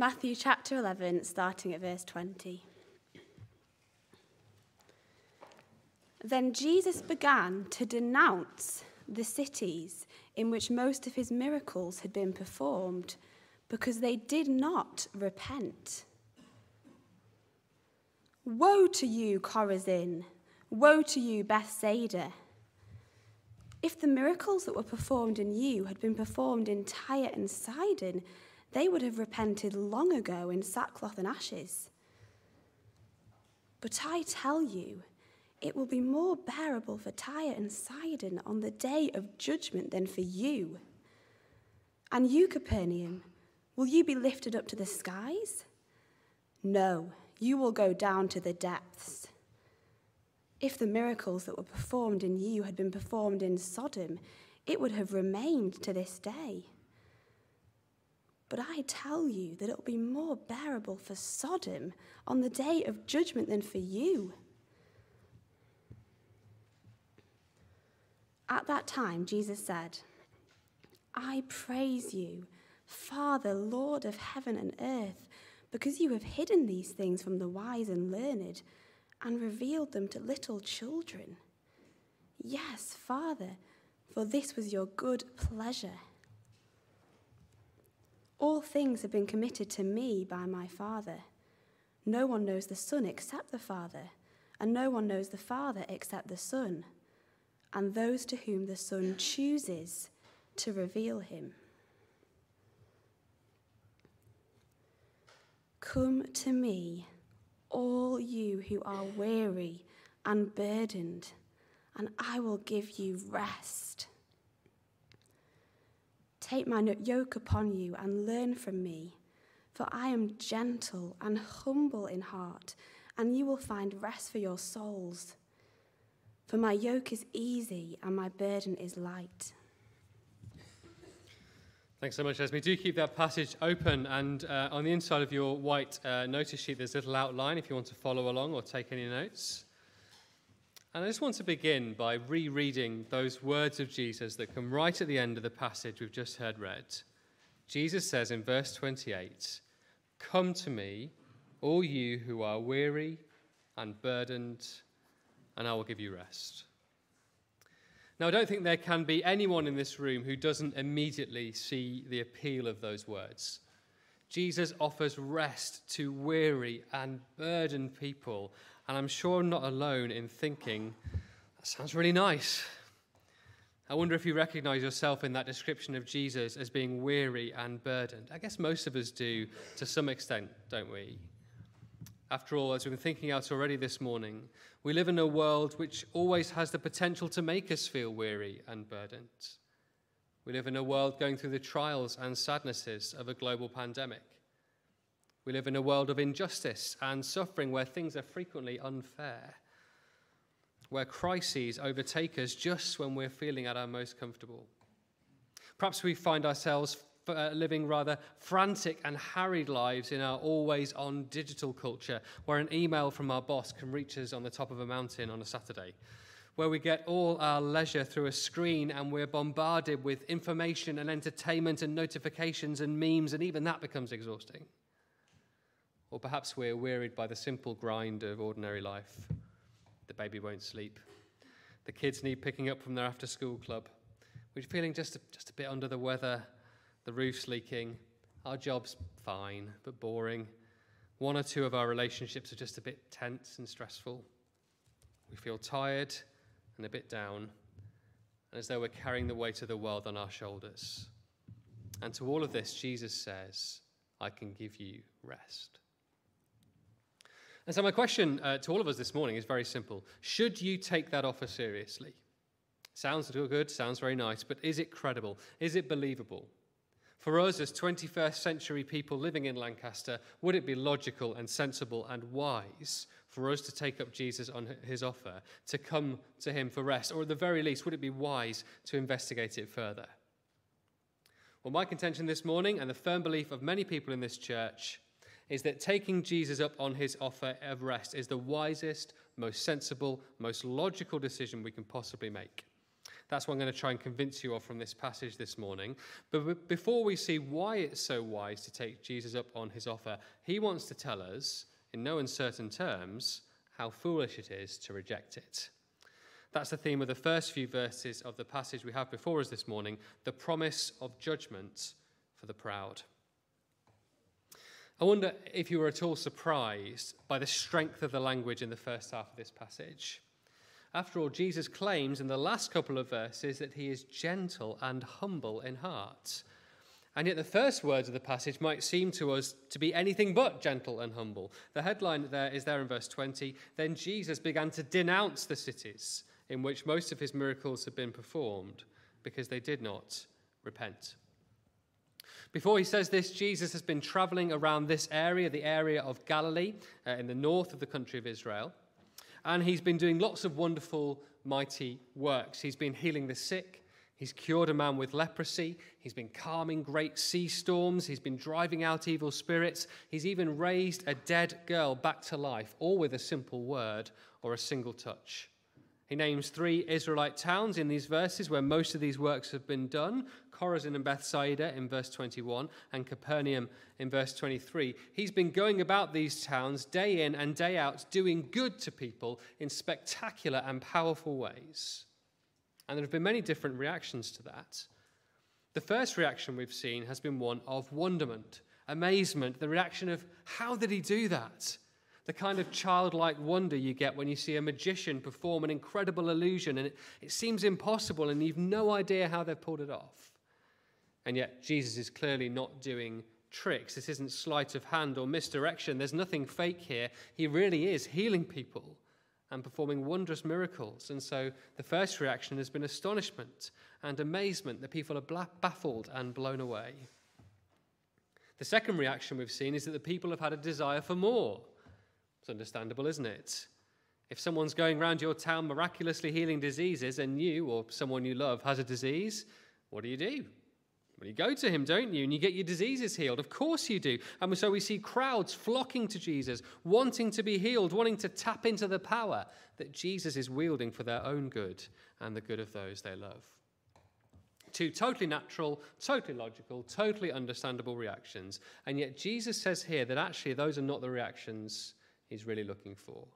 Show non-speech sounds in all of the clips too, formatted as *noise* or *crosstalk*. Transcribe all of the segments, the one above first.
Matthew chapter 11, starting at verse 20. Then Jesus began to denounce the cities in which most of his miracles had been performed because they did not repent. Woe to you, Chorazin! Woe to you, Bethsaida! If the miracles that were performed in you had been performed in Tyre and Sidon, they would have repented long ago in sackcloth and ashes. But I tell you, it will be more bearable for Tyre and Sidon on the day of judgment than for you. And you, Capernaum, will you be lifted up to the skies? No, you will go down to the depths. If the miracles that were performed in you had been performed in Sodom, it would have remained to this day. But I tell you that it will be more bearable for Sodom on the day of judgment than for you. At that time, Jesus said, I praise you, Father, Lord of heaven and earth, because you have hidden these things from the wise and learned and revealed them to little children. Yes, Father, for this was your good pleasure. All things have been committed to me by my Father. No one knows the Son except the Father, and no one knows the Father except the Son and those to whom the Son chooses to reveal him. Come to me, all you who are weary and burdened, and I will give you rest. Take my yoke upon you and learn from me, for I am gentle and humble in heart, and you will find rest for your souls. For my yoke is easy and my burden is light. Thanks so much, Esme. Do keep that passage open, and uh, on the inside of your white uh, notice sheet, there's a little outline if you want to follow along or take any notes. And I just want to begin by rereading those words of Jesus that come right at the end of the passage we've just heard read. Jesus says in verse 28 Come to me, all you who are weary and burdened and I will give you rest. Now, I don't think there can be anyone in this room who doesn't immediately see the appeal of those words. Jesus offers rest to weary and burdened people, and I'm sure I'm not alone in thinking, that sounds really nice. I wonder if you recognize yourself in that description of Jesus as being weary and burdened. I guess most of us do to some extent, don't we? After all, as we've been thinking out already this morning, we live in a world which always has the potential to make us feel weary and burdened. We live in a world going through the trials and sadnesses of a global pandemic. We live in a world of injustice and suffering where things are frequently unfair, where crises overtake us just when we're feeling at our most comfortable. Perhaps we find ourselves uh, living rather frantic and harried lives in our always on digital culture, where an email from our boss can reach us on the top of a mountain on a Saturday, where we get all our leisure through a screen and we're bombarded with information and entertainment and notifications and memes, and even that becomes exhausting. Or perhaps we're wearied by the simple grind of ordinary life. The baby won't sleep. The kids need picking up from their after school club. We're feeling just a, just a bit under the weather the roof's leaking, our job's fine but boring. One or two of our relationships are just a bit tense and stressful. We feel tired and a bit down, and as though we're carrying the weight of the world on our shoulders. And to all of this, Jesus says, I can give you rest. And so, my question uh, to all of us this morning is very simple Should you take that offer seriously? Sounds good, sounds very nice, but is it credible? Is it believable? For us, as 21st century people living in Lancaster, would it be logical and sensible and wise for us to take up Jesus on his offer, to come to him for rest? Or at the very least, would it be wise to investigate it further? Well, my contention this morning, and the firm belief of many people in this church, is that taking Jesus up on his offer of rest is the wisest, most sensible, most logical decision we can possibly make. That's what I'm going to try and convince you of from this passage this morning. But before we see why it's so wise to take Jesus up on his offer, he wants to tell us, in no uncertain terms, how foolish it is to reject it. That's the theme of the first few verses of the passage we have before us this morning the promise of judgment for the proud. I wonder if you were at all surprised by the strength of the language in the first half of this passage. After all, Jesus claims in the last couple of verses that he is gentle and humble in heart. And yet, the first words of the passage might seem to us to be anything but gentle and humble. The headline there is there in verse 20. Then Jesus began to denounce the cities in which most of his miracles had been performed because they did not repent. Before he says this, Jesus has been traveling around this area, the area of Galilee, uh, in the north of the country of Israel. And he's been doing lots of wonderful, mighty works. He's been healing the sick. He's cured a man with leprosy. He's been calming great sea storms. He's been driving out evil spirits. He's even raised a dead girl back to life, all with a simple word or a single touch. He names three Israelite towns in these verses where most of these works have been done Chorazin and Bethsaida in verse 21, and Capernaum in verse 23. He's been going about these towns day in and day out, doing good to people in spectacular and powerful ways. And there have been many different reactions to that. The first reaction we've seen has been one of wonderment, amazement, the reaction of, How did he do that? The kind of childlike wonder you get when you see a magician perform an incredible illusion and it, it, seems impossible and you've no idea how they've pulled it off. And yet, Jesus is clearly not doing tricks. This isn't sleight of hand or misdirection. There's nothing fake here. He really is healing people and performing wondrous miracles. And so the first reaction has been astonishment and amazement. The people are baffled and blown away. The second reaction we've seen is that the people have had a desire for more. It's understandable, isn't it? If someone's going around your town miraculously healing diseases and you or someone you love has a disease, what do you do? Well, you go to him, don't you? And you get your diseases healed. Of course you do. And so we see crowds flocking to Jesus, wanting to be healed, wanting to tap into the power that Jesus is wielding for their own good and the good of those they love. Two totally natural, totally logical, totally understandable reactions. And yet Jesus says here that actually those are not the reactions he's really looking for.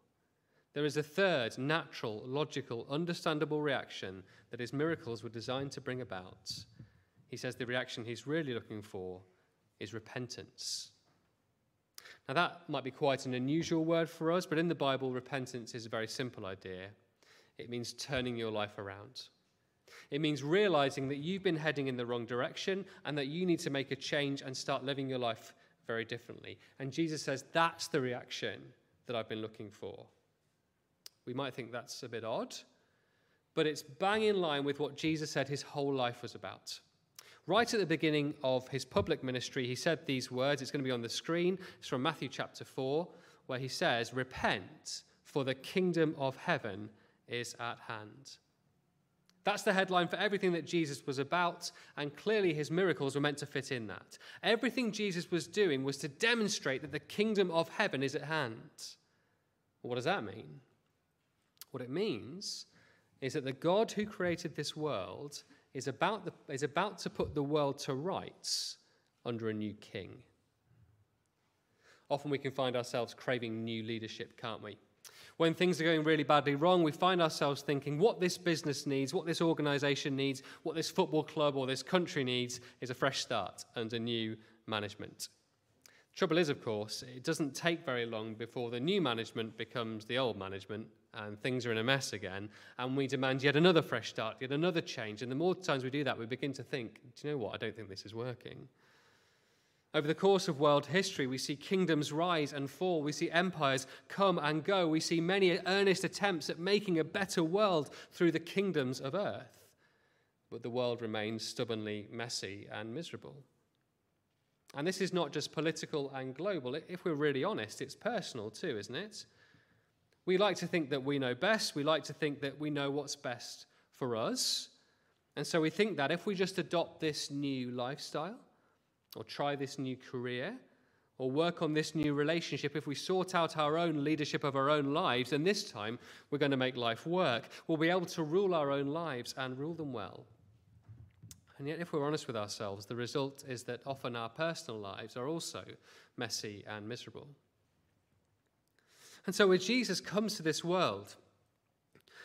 There is a third natural, logical, understandable reaction that his miracles were designed to bring about he says the reaction he's really looking for is repentance. Now, that might be quite an unusual word for us, but in the Bible, repentance is a very simple idea. It means turning your life around. It means realizing that you've been heading in the wrong direction and that you need to make a change and start living your life very differently. And Jesus says, That's the reaction that I've been looking for. We might think that's a bit odd, but it's bang in line with what Jesus said his whole life was about. Right at the beginning of his public ministry, he said these words. It's going to be on the screen. It's from Matthew chapter 4, where he says, Repent, for the kingdom of heaven is at hand. That's the headline for everything that Jesus was about, and clearly his miracles were meant to fit in that. Everything Jesus was doing was to demonstrate that the kingdom of heaven is at hand. What does that mean? What it means is that the God who created this world is about, the, is about to put the world to rights under a new king. Often we can find ourselves craving new leadership, can't we? When things are going really badly wrong, we find ourselves thinking what this business needs, what this organization needs, what this football club or this country needs is a fresh start under new management. Trouble is, of course, it doesn't take very long before the new management becomes the old management and things are in a mess again, and we demand yet another fresh start, yet another change. And the more times we do that, we begin to think, do you know what? I don't think this is working. Over the course of world history, we see kingdoms rise and fall. We see empires come and go. We see many earnest attempts at making a better world through the kingdoms of earth. But the world remains stubbornly messy and miserable. And this is not just political and global. If we're really honest, it's personal too, isn't it? We like to think that we know best. We like to think that we know what's best for us. And so we think that if we just adopt this new lifestyle or try this new career or work on this new relationship, if we sort out our own leadership of our own lives, and this time we're going to make life work, we'll be able to rule our own lives and rule them well. And yet, if we're honest with ourselves, the result is that often our personal lives are also messy and miserable. And so, when Jesus comes to this world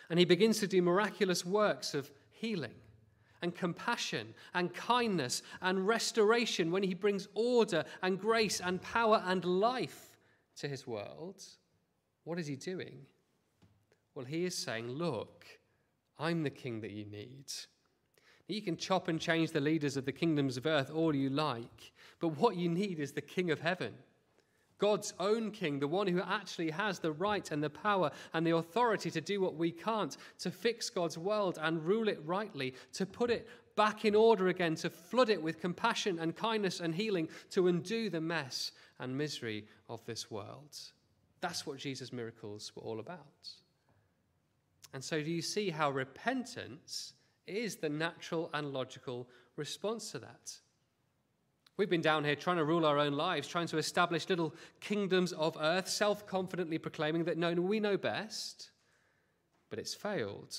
and he begins to do miraculous works of healing, and compassion and kindness and restoration, when he brings order and grace and power and life to his world, what is he doing? Well, he is saying, Look, I'm the king that you need. You can chop and change the leaders of the kingdoms of earth all you like, but what you need is the king of heaven. God's own king, the one who actually has the right and the power and the authority to do what we can't, to fix God's world and rule it rightly, to put it back in order again, to flood it with compassion and kindness and healing, to undo the mess and misery of this world. That's what Jesus' miracles were all about. And so, do you see how repentance is the natural and logical response to that? We've been down here trying to rule our own lives, trying to establish little kingdoms of earth, self confidently proclaiming that no, we know best. But it's failed.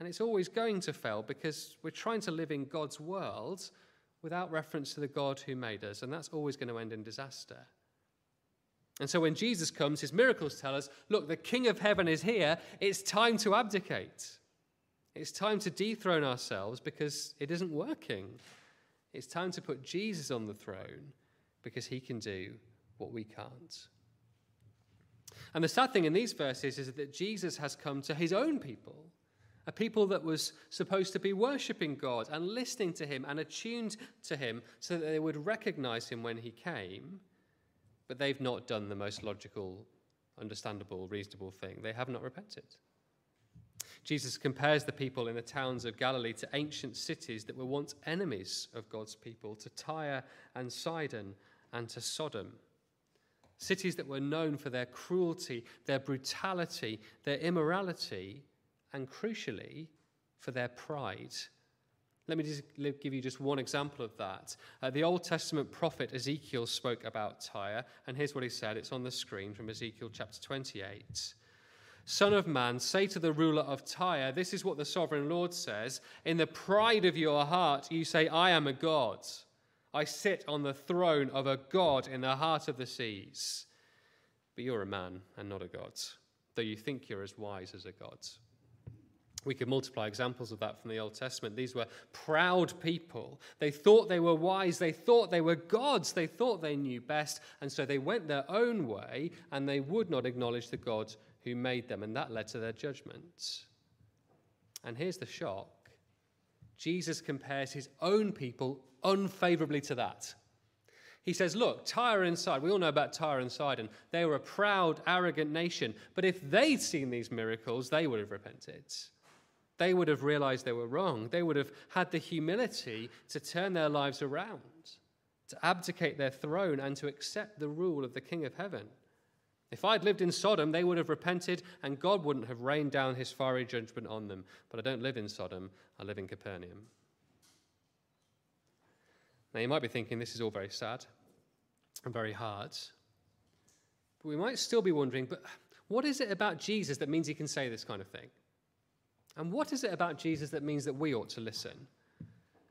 And it's always going to fail because we're trying to live in God's world without reference to the God who made us. And that's always going to end in disaster. And so when Jesus comes, his miracles tell us look, the King of heaven is here. It's time to abdicate. It's time to dethrone ourselves because it isn't working. It's time to put Jesus on the throne because he can do what we can't. And the sad thing in these verses is that Jesus has come to his own people, a people that was supposed to be worshipping God and listening to him and attuned to him so that they would recognize him when he came. But they've not done the most logical, understandable, reasonable thing. They have not repented. Jesus compares the people in the towns of Galilee to ancient cities that were once enemies of God's people, to Tyre and Sidon and to Sodom. Cities that were known for their cruelty, their brutality, their immorality, and crucially, for their pride. Let me just give you just one example of that. Uh, the Old Testament prophet Ezekiel spoke about Tyre, and here's what he said. It's on the screen from Ezekiel chapter 28. Son of man, say to the ruler of Tyre, This is what the sovereign Lord says. In the pride of your heart, you say, I am a God. I sit on the throne of a God in the heart of the seas. But you're a man and not a God, though you think you're as wise as a God. We could multiply examples of that from the Old Testament. These were proud people. They thought they were wise. They thought they were gods. They thought they knew best. And so they went their own way and they would not acknowledge the God who made them, and that led to their judgment. And here's the shock Jesus compares his own people unfavorably to that. He says, Look, Tyre and Sidon, we all know about Tyre and Sidon. They were a proud, arrogant nation. But if they'd seen these miracles, they would have repented. They would have realized they were wrong. They would have had the humility to turn their lives around, to abdicate their throne, and to accept the rule of the King of Heaven. If I'd lived in Sodom, they would have repented and God wouldn't have rained down his fiery judgment on them. But I don't live in Sodom, I live in Capernaum. Now, you might be thinking this is all very sad and very hard. But we might still be wondering, but what is it about Jesus that means he can say this kind of thing? And what is it about Jesus that means that we ought to listen?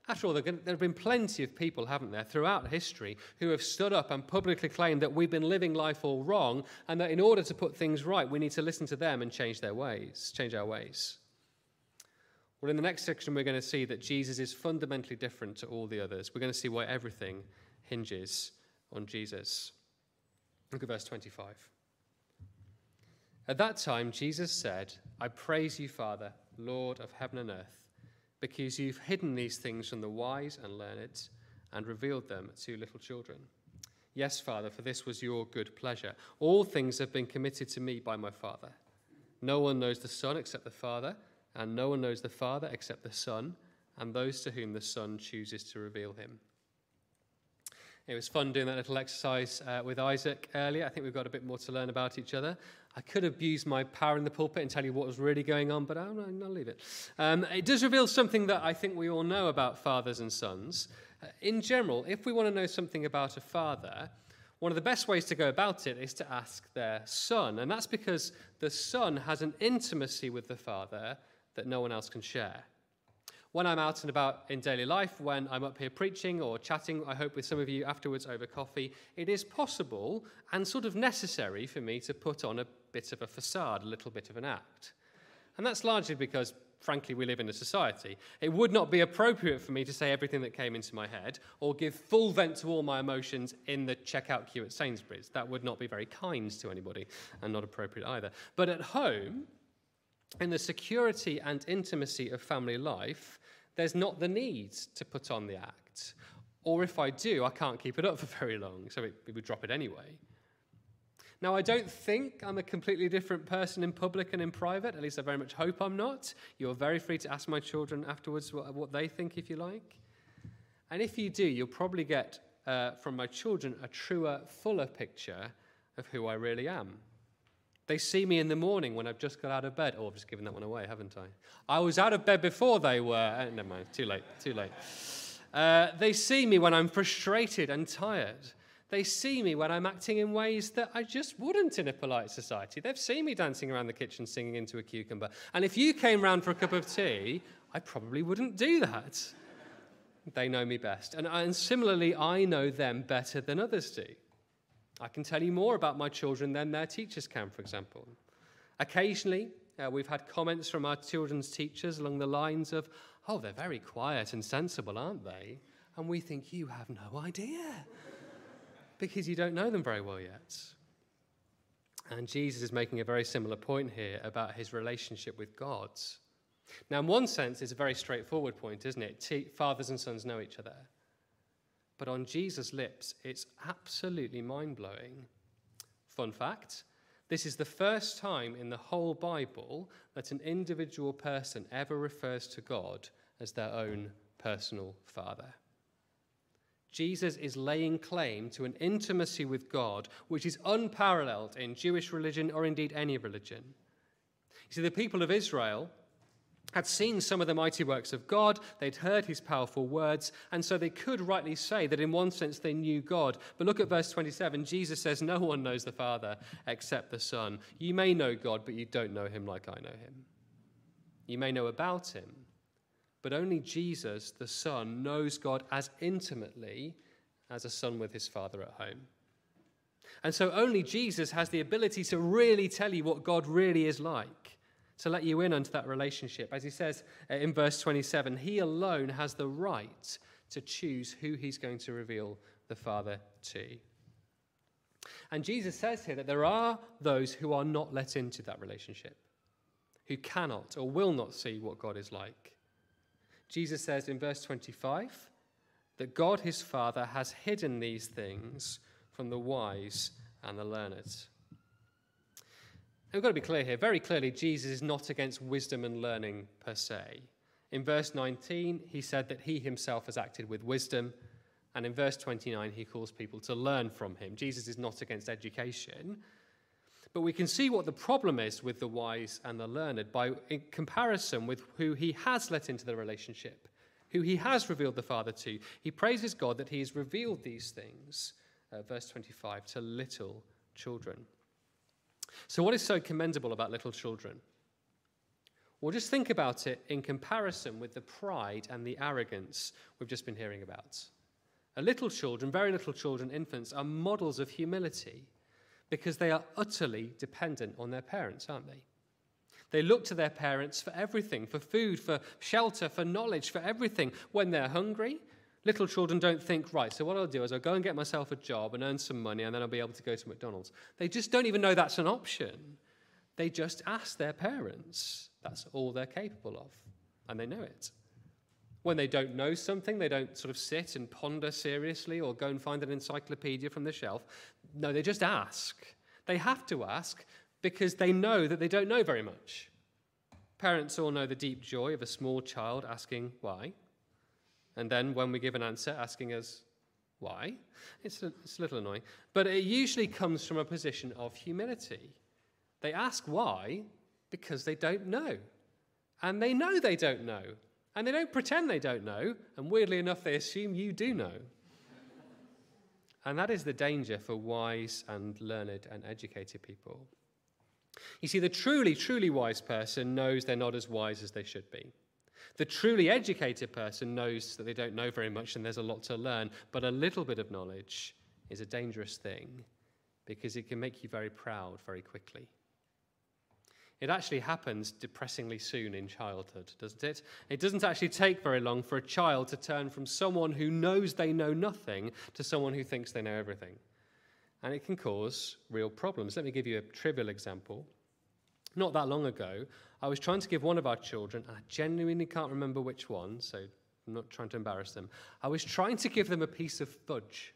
After all, there have been plenty of people, haven't there, throughout history who have stood up and publicly claimed that we've been living life all wrong and that in order to put things right, we need to listen to them and change their ways, change our ways. Well, in the next section, we're going to see that Jesus is fundamentally different to all the others. We're going to see why everything hinges on Jesus. Look at verse 25. At that time, Jesus said, I praise you, Father, Lord of heaven and earth because you've hidden these things from the wise and learned and revealed them to little children. Yes, Father, for this was your good pleasure. All things have been committed to me by my Father. No one knows the Son except the Father, and no one knows the Father except the Son, and those to whom the Son chooses to reveal him. It was fun doing that little exercise uh, with Isaac earlier. I think we've got a bit more to learn about each other. I could abuse my power in the pulpit and tell you what was really going on, but I'll, I'll leave it. Um, it does reveal something that I think we all know about fathers and sons. Uh, in general, if we want to know something about a father, One of the best ways to go about it is to ask their son, and that's because the son has an intimacy with the father that no one else can share. When I'm out and about in daily life, when I'm up here preaching or chatting, I hope with some of you afterwards over coffee, it is possible and sort of necessary for me to put on a bit of a facade, a little bit of an act. And that's largely because frankly, we live in a society. It would not be appropriate for me to say everything that came into my head or give full vent to all my emotions in the checkout queue at Sainsbury's. That would not be very kind to anybody and not appropriate either. But at home, in the security and intimacy of family life, there's not the need to put on the act. Or if I do, I can't keep it up for very long, so it, it would drop it anyway. Now, I don't think I'm a completely different person in public and in private. At least I very much hope I'm not. You're very free to ask my children afterwards what, what they think if you like. And if you do, you'll probably get uh, from my children a truer, fuller picture of who I really am. They see me in the morning when I've just got out of bed. Oh, I've just given that one away, haven't I? I was out of bed before they were. Uh, never mind, too late, too late. Uh, they see me when I'm frustrated and tired. They see me when I'm acting in ways that I just wouldn't in a polite society. They've seen me dancing around the kitchen singing into a cucumber. And if you came round for a cup of tea, I probably wouldn't do that. They know me best. And, and similarly, I know them better than others do. I can tell you more about my children than their teachers can, for example. Occasionally, uh, we've had comments from our children's teachers along the lines of, oh, they're very quiet and sensible, aren't they? And we think, you have no idea *laughs* because you don't know them very well yet. And Jesus is making a very similar point here about his relationship with God. Now, in one sense, it's a very straightforward point, isn't it? T- fathers and sons know each other. But on Jesus' lips, it's absolutely mind blowing. Fun fact this is the first time in the whole Bible that an individual person ever refers to God as their own personal father. Jesus is laying claim to an intimacy with God which is unparalleled in Jewish religion or indeed any religion. You see, the people of Israel had seen some of the mighty works of God, they'd heard his powerful words, and so they could rightly say that in one sense they knew God. But look at verse 27. Jesus says, No one knows the Father except the Son. You may know God, but you don't know him like I know him. You may know about him, but only Jesus, the Son, knows God as intimately as a son with his Father at home. And so only Jesus has the ability to really tell you what God really is like, to let you in onto that relationship. As he says uh, in verse 27, he alone has the right to choose who he's going to reveal the Father to. And Jesus says here that there are those who are not let into that relationship, who cannot or will not see what God is like. Jesus says in verse 25 that God his Father has hidden these things from the wise and the learned. We've got to be clear here. Very clearly, Jesus is not against wisdom and learning per se. In verse 19, he said that he himself has acted with wisdom. And in verse 29, he calls people to learn from him. Jesus is not against education. But we can see what the problem is with the wise and the learned by in comparison with who he has let into the relationship, who he has revealed the Father to. He praises God that he has revealed these things, uh, verse 25, to little children. So, what is so commendable about little children? Well, just think about it in comparison with the pride and the arrogance we've just been hearing about. A little children, very little children, infants, are models of humility because they are utterly dependent on their parents, aren't they? They look to their parents for everything for food, for shelter, for knowledge, for everything. When they're hungry, little children don't think, right, so what I'll do is I'll go and get myself a job and earn some money and then I'll be able to go to McDonald's. They just don't even know that's an option. They just ask their parents. That's all they're capable of, and they know it. When they don't know something, they don't sort of sit and ponder seriously or go and find an encyclopedia from the shelf. No, they just ask. They have to ask because they know that they don't know very much. Parents all know the deep joy of a small child asking why. And then when we give an answer, asking us why. It's a, it's a little annoying. But it usually comes from a position of humility. They ask why because they don't know. And they know they don't know. And they don't pretend they don't know, and weirdly enough, they assume you do know. And that is the danger for wise and learned and educated people. You see, the truly, truly wise person knows they're not as wise as they should be. The truly educated person knows that they don't know very much and there's a lot to learn, but a little bit of knowledge is a dangerous thing because it can make you very proud very quickly. It actually happens depressingly soon in childhood, doesn't it? It doesn't actually take very long for a child to turn from someone who knows they know nothing to someone who thinks they know everything. And it can cause real problems. Let me give you a trivial example. Not that long ago, I was trying to give one of our children, and I genuinely can't remember which one, so I'm not trying to embarrass them. I was trying to give them a piece of fudge.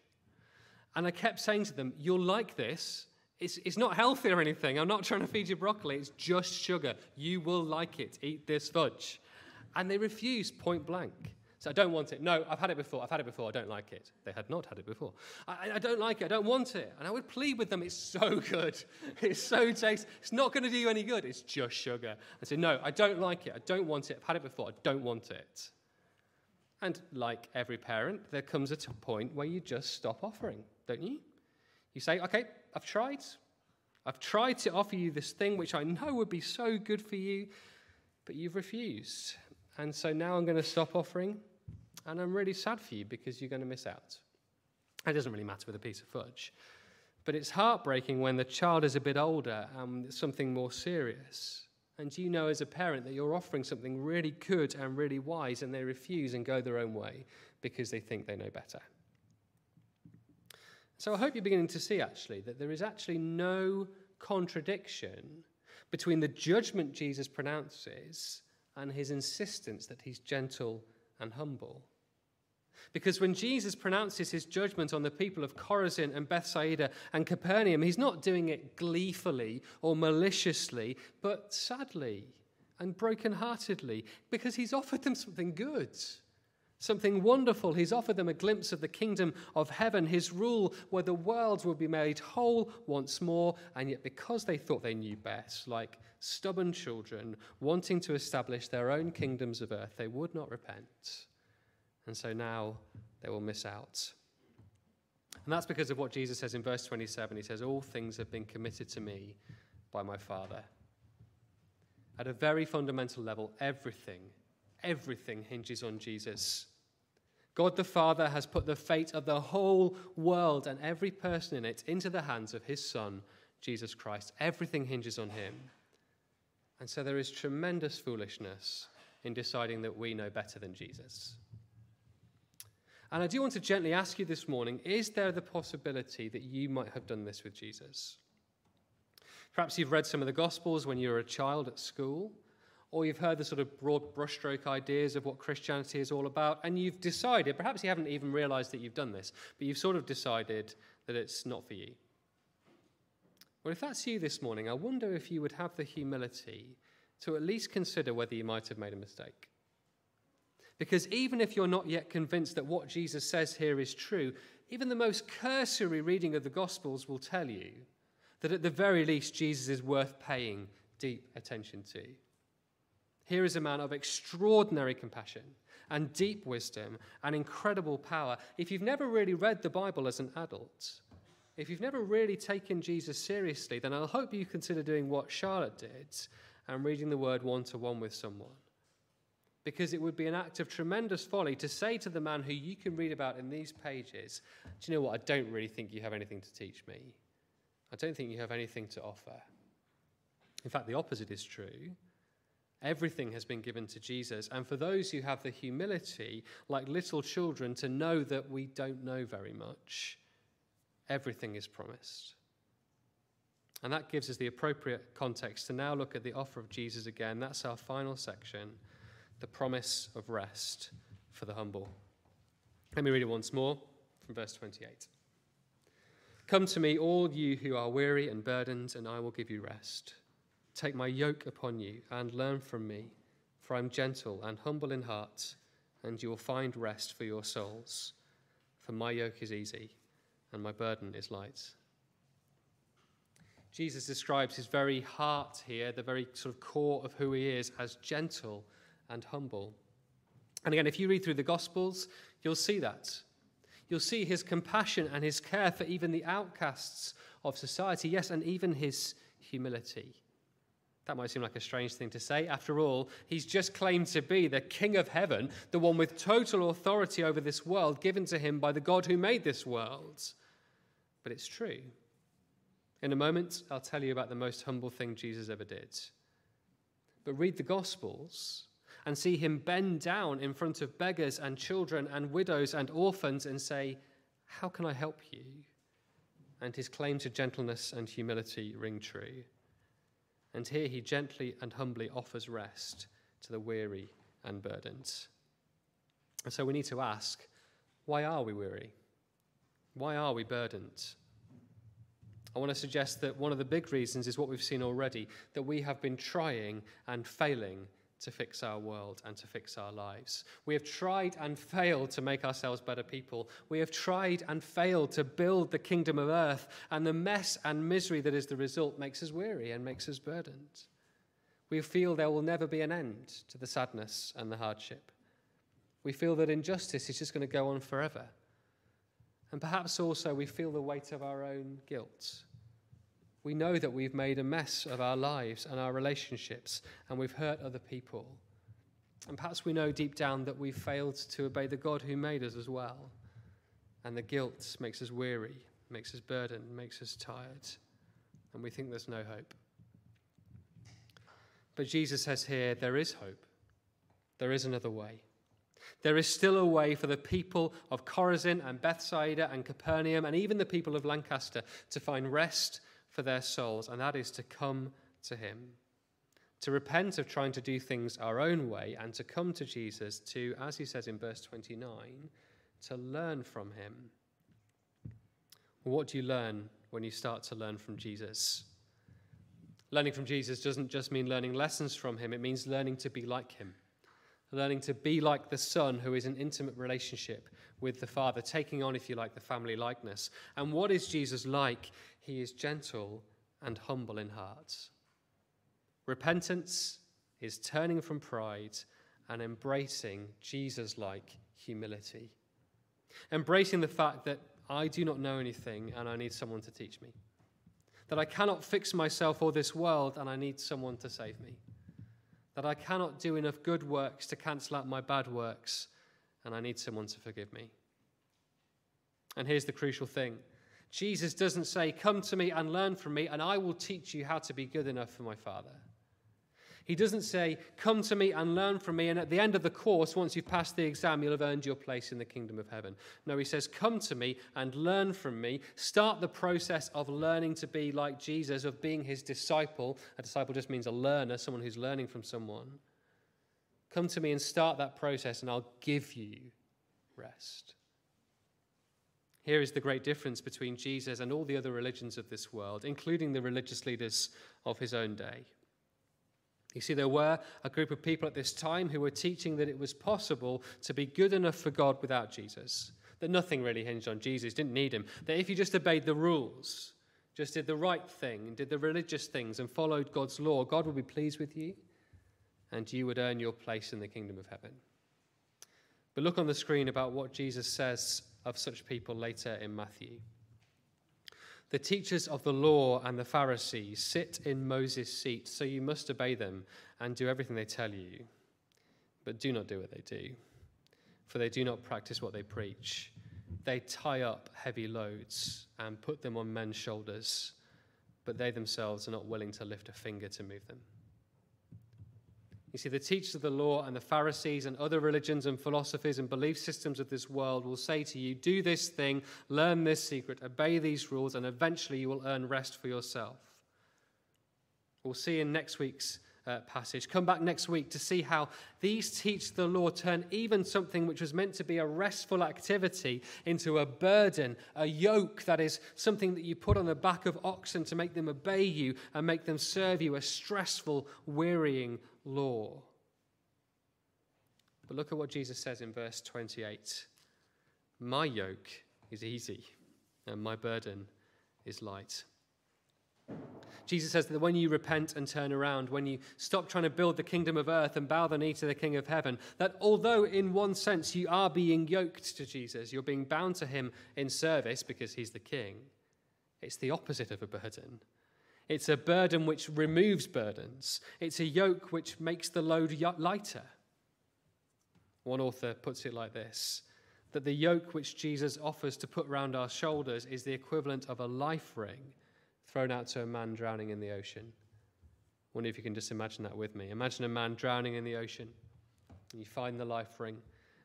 And I kept saying to them, You'll like this. It's, it's not healthy or anything. I'm not trying to feed you broccoli. It's just sugar. You will like it. Eat this fudge. And they refused point blank. So I don't want it. No, I've had it before. I've had it before. I don't like it. They had not had it before. I, I don't like it. I don't want it. And I would plead with them. It's so *laughs* good. It's so tasty. It's not going to do you any good. It's just sugar. I say, no, I don't like it. I don't want it. I've had it before. I don't want it. And like every parent, there comes a point where you just stop offering, don't you? You say, okay, I've tried. I've tried to offer you this thing which I know would be so good for you, but you've refused. And so now I'm going to stop offering, and I'm really sad for you because you're going to miss out. It doesn't really matter with a piece of fudge. But it's heartbreaking when the child is a bit older and something more serious. And you know as a parent that you're offering something really good and really wise, and they refuse and go their own way because they think they know better. So I hope you're beginning to see actually that there is actually no contradiction between the judgment Jesus pronounces and his insistence that he's gentle and humble. Because when Jesus pronounces his judgment on the people of Chorazin and Bethsaida and Capernaum, he's not doing it gleefully or maliciously, but sadly and brokenheartedly, because he's offered them something good something wonderful. He's offered them a glimpse of the kingdom of heaven, his rule where the world will be made whole once more. And yet, because they thought they knew best, like stubborn children wanting to establish their own kingdoms of earth, they would not repent. And so now they will miss out. And that's because of what Jesus says in verse 27. He says, All things have been committed to me by my Father. At a very fundamental level, everything everything hinges on Jesus. God the Father has put the fate of the whole world and every person in it into the hands of his Son, Jesus Christ. Everything hinges on him. And so there is tremendous foolishness in deciding that we know better than Jesus. And I do want to gently ask you this morning is there the possibility that you might have done this with Jesus? Perhaps you've read some of the Gospels when you were a child at school or you've heard the sort of broad brushstroke ideas of what Christianity is all about, and you've decided, perhaps you haven't even realized that you've done this, but you've sort of decided that it's not for you. Well, if that's you this morning, I wonder if you would have the humility to at least consider whether you might have made a mistake. Because even if you're not yet convinced that what Jesus says here is true, even the most cursory reading of the Gospels will tell you that at the very least, Jesus is worth paying deep attention to. Here is a man of extraordinary compassion and deep wisdom and incredible power. If you've never really read the Bible as an adult, if you've never really taken Jesus seriously, then I'll hope you consider doing what Charlotte did and reading the word one to one with someone. Because it would be an act of tremendous folly to say to the man who you can read about in these pages, Do you know what? I don't really think you have anything to teach me. I don't think you have anything to offer. In fact, the opposite is true. Everything has been given to Jesus. And for those who have the humility, like little children, to know that we don't know very much, everything is promised. And that gives us the appropriate context to now look at the offer of Jesus again. That's our final section the promise of rest for the humble. Let me read it once more from verse 28. Come to me, all you who are weary and burdened, and I will give you rest. Take my yoke upon you and learn from me, for I am gentle and humble in heart, and you will find rest for your souls. For my yoke is easy and my burden is light. Jesus describes his very heart here, the very sort of core of who he is, as gentle and humble. And again, if you read through the Gospels, you'll see that. You'll see his compassion and his care for even the outcasts of society, yes, and even his humility. That might seem like a strange thing to say. After all, he's just claimed to be the King of heaven, the one with total authority over this world given to him by the God who made this world. But it's true. In a moment, I'll tell you about the most humble thing Jesus ever did. But read the Gospels and see him bend down in front of beggars and children and widows and orphans and say, How can I help you? And his claim to gentleness and humility ring true. And here he gently and humbly offers rest to the weary and burdened. And so we need to ask why are we weary? Why are we burdened? I want to suggest that one of the big reasons is what we've seen already that we have been trying and failing to fix our world and to fix our lives. We have tried and failed to make ourselves better people. We have tried and failed to build the kingdom of earth, and the mess and misery that is the result makes us weary and makes us burdened. We feel there will never be an end to the sadness and the hardship. We feel that injustice is just going to go on forever. And perhaps also we feel the weight of our own guilt we know that we've made a mess of our lives and our relationships, and we've hurt other people. And perhaps we know deep down that we've failed to obey the God who made us as well. And the guilt makes us weary, makes us burdened, makes us tired, and we think there's no hope. But Jesus says here there is hope, there is another way. There is still a way for the people of Chorazin and Bethsaida and Capernaum and even the people of Lancaster to find rest for their souls, and that is to come to Him, to repent of trying to do things our own way, and to come to Jesus to, as He says in verse 29, to learn from Him. what do you learn when you start to learn from Jesus? Learning from Jesus doesn't just mean learning lessons from Him, it means learning to be like Him learning to be like the Son, who is an intimate relationship with the Father, taking on, if you like, the family likeness. And what is Jesus like? He is gentle and humble in heart. Repentance is turning from pride and embracing Jesus like humility. Embracing the fact that I do not know anything and I need someone to teach me. That I cannot fix myself or this world and I need someone to save me that I cannot do enough good works to cancel out my bad works, and I need someone to forgive me. And here's the crucial thing Jesus doesn't say, Come to me and learn from me, and I will teach you how to be good enough for my Father. He doesn't say, Come to me and learn from me, and at the end of the course, once you've passed the exam, you'll have earned your place in the kingdom of heaven. No, he says, Come to me and learn from me. Start the process of learning to be like Jesus, of being his disciple. A disciple just means a learner, someone who's learning from someone. Come to me and start that process, and I'll give you rest. Here is the great difference between Jesus and all the other religions of this world, including the religious leaders of his own day. You see, there were a group of people at this time who were teaching that it was possible to be good enough for God without Jesus, that nothing really hinged on Jesus, didn't need him, that if you just obeyed the rules, just did the right thing, and did the religious things, and followed God's law, God would be pleased with you and you would earn your place in the kingdom of heaven. But look on the screen about what Jesus says of such people later in Matthew. The teachers of the law and the Pharisees sit in Moses' seat, so you must obey them and do everything they tell you. But do not do what they do, for they do not practice what they preach. They tie up heavy loads and put them on men's shoulders, but they themselves are not willing to lift a finger to move them. You see, the teachers of the law and the Pharisees and other religions and philosophies and belief systems of this world will say to you, Do this thing, learn this secret, obey these rules, and eventually you will earn rest for yourself. We'll see in next week's uh, passage. Come back next week to see how these teach the law turn even something which was meant to be a restful activity into a burden, a yoke that is something that you put on the back of oxen to make them obey you and make them serve you, a stressful, wearying law. But look at what Jesus says in verse 28 My yoke is easy, and my burden is light. Jesus says that when you repent and turn around, when you stop trying to build the kingdom of earth and bow the knee to the King of heaven, that although in one sense you are being yoked to Jesus, you're being bound to him in service because he's the king, it's the opposite of a burden. It's a burden which removes burdens. It's a yoke which makes the load lighter. One author puts it like this that the yoke which Jesus offers to put round our shoulders is the equivalent of a life ring thrown out to a man drowning in the ocean. I wonder if you can just imagine that with me. Imagine a man drowning in the ocean, and you find the life ring,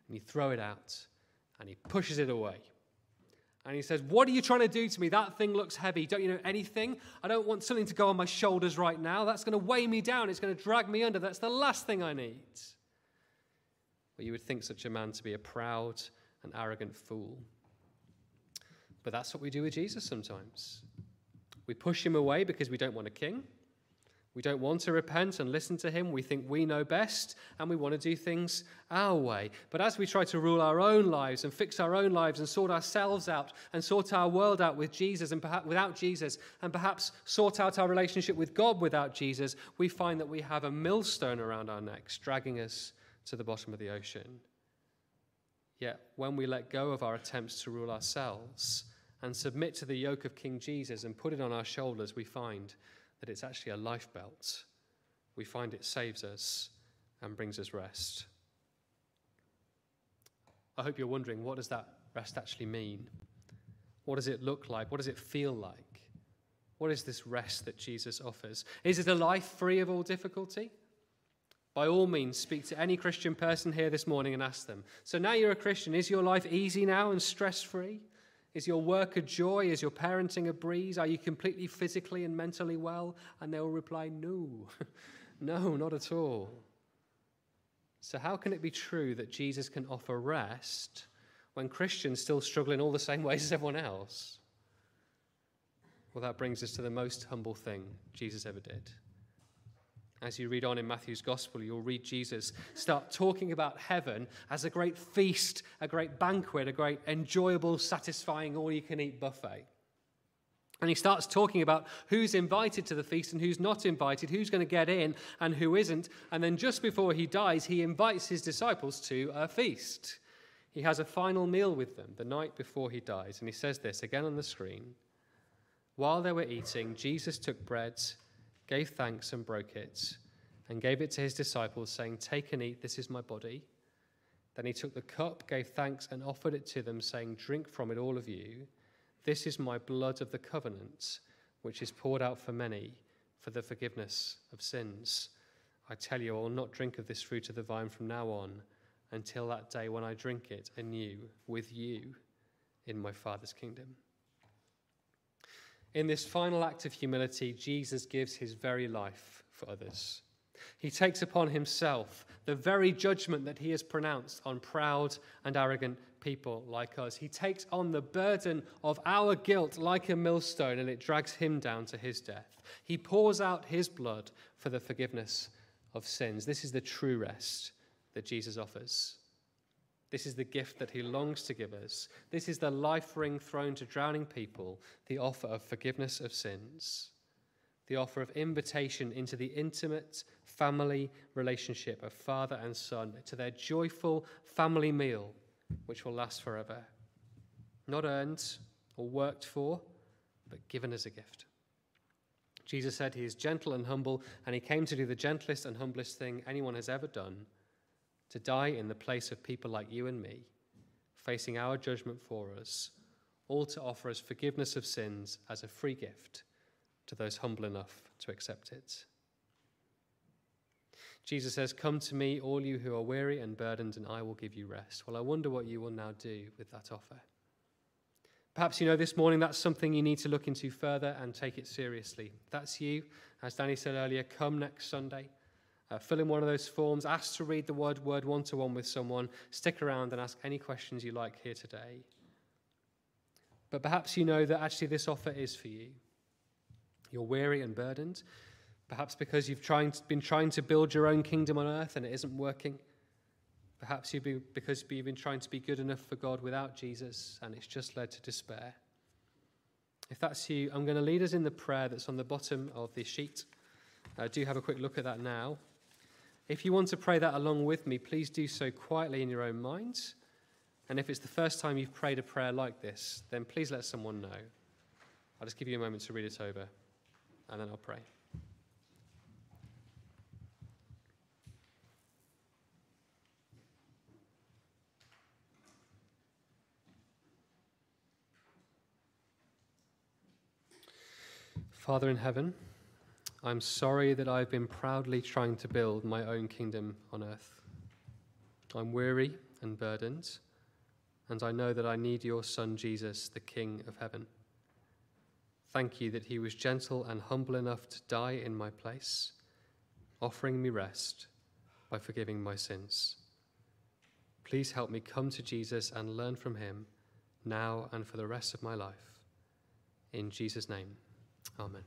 and you throw it out, and he pushes it away. And he says, What are you trying to do to me? That thing looks heavy. Don't you know anything? I don't want something to go on my shoulders right now. That's going to weigh me down. It's going to drag me under. That's the last thing I need. Well, you would think such a man to be a proud and arrogant fool. But that's what we do with Jesus sometimes. We push him away because we don't want a king. We don't want to repent and listen to him. We think we know best and we want to do things our way. But as we try to rule our own lives and fix our own lives and sort ourselves out and sort our world out with Jesus and perhaps without Jesus and perhaps sort out our relationship with God without Jesus, we find that we have a millstone around our necks dragging us to the bottom of the ocean. Yet when we let go of our attempts to rule ourselves and submit to the yoke of King Jesus and put it on our shoulders, we find that it's actually a life belt. We find it saves us and brings us rest. I hope you're wondering what does that rest actually mean? What does it look like? What does it feel like? What is this rest that Jesus offers? Is it a life free of all difficulty? By all means, speak to any Christian person here this morning and ask them. So now you're a Christian, is your life easy now and stress free? Is your work a joy? Is your parenting a breeze? Are you completely physically and mentally well? And they will reply, No, *laughs* no, not at all. So, how can it be true that Jesus can offer rest when Christians still struggle in all the same *laughs* ways as everyone else? Well, that brings us to the most humble thing Jesus ever did. As you read on in Matthew's gospel, you'll read Jesus start talking about heaven as a great feast, a great banquet, a great enjoyable, satisfying, all you can eat buffet. And he starts talking about who's invited to the feast and who's not invited, who's going to get in and who isn't. And then just before he dies, he invites his disciples to a feast. He has a final meal with them the night before he dies. And he says this again on the screen. While they were eating, Jesus took bread gave thanks and broke it, and gave it to his disciples, saying, Take and eat, this is my body. Then he took the cup, gave thanks, and offered it to them, saying, Drink from it, all of you. This is my blood of the covenant, which is poured out for many for the forgiveness of sins. I tell you, I will not drink of this fruit of the vine from now on until that day when I drink it anew with you in my Father's kingdom. In this final act of humility, Jesus gives his very life for others. He takes upon himself the very judgment that he has pronounced on proud and arrogant people like us. He takes on the burden of our guilt like a millstone and it drags him down to his death. He pours out his blood for the forgiveness of sins. This is the true rest that Jesus offers. This is the gift that he longs to give us. This is the life ring thrown to drowning people, the offer of forgiveness of sins, the offer of invitation into the intimate family relationship of father and son, to their joyful family meal, which will last forever. Not earned or worked for, but given as a gift. Jesus said he is gentle and humble, and he came to do the gentlest and humblest thing anyone has ever done to die in the place of people like you and me, facing our judgment for us, all to offer us forgiveness of sins as a free gift to those humble enough to accept it. Jesus says, Come to me, all you who are weary and burdened, and I will give you rest. Well, I wonder what you will now do with that offer. Perhaps you know this morning that's something you need to look into further and take it seriously. That's you. As Danny said earlier, come next Sunday. Uh, fill in one of those forms, ask to read the word word one to one with someone, stick around and ask any questions you like here today. But perhaps you know that actually this offer is for you. You're weary and burdened, perhaps because you've to, been trying to build your own kingdom on earth and it isn't working. Perhaps you've been, because you've been trying to be good enough for God without Jesus and it's just led to despair. If that's you, I'm going to lead us in the prayer that's on the bottom of the sheet. Uh, do have a quick look at that now. If you want to pray that along with me, please do so quietly in your own minds. And if it's the first time you've prayed a prayer like this, then please let someone know. I'll just give you a moment to read it over, and then I'll pray. Father in heaven, I'm sorry that I've been proudly trying to build my own kingdom on earth. I'm weary and burdened, and I know that I need your Son Jesus, the King of heaven. Thank you that he was gentle and humble enough to die in my place, offering me rest by forgiving my sins. Please help me come to Jesus and learn from him now and for the rest of my life. In Jesus' name. Amen.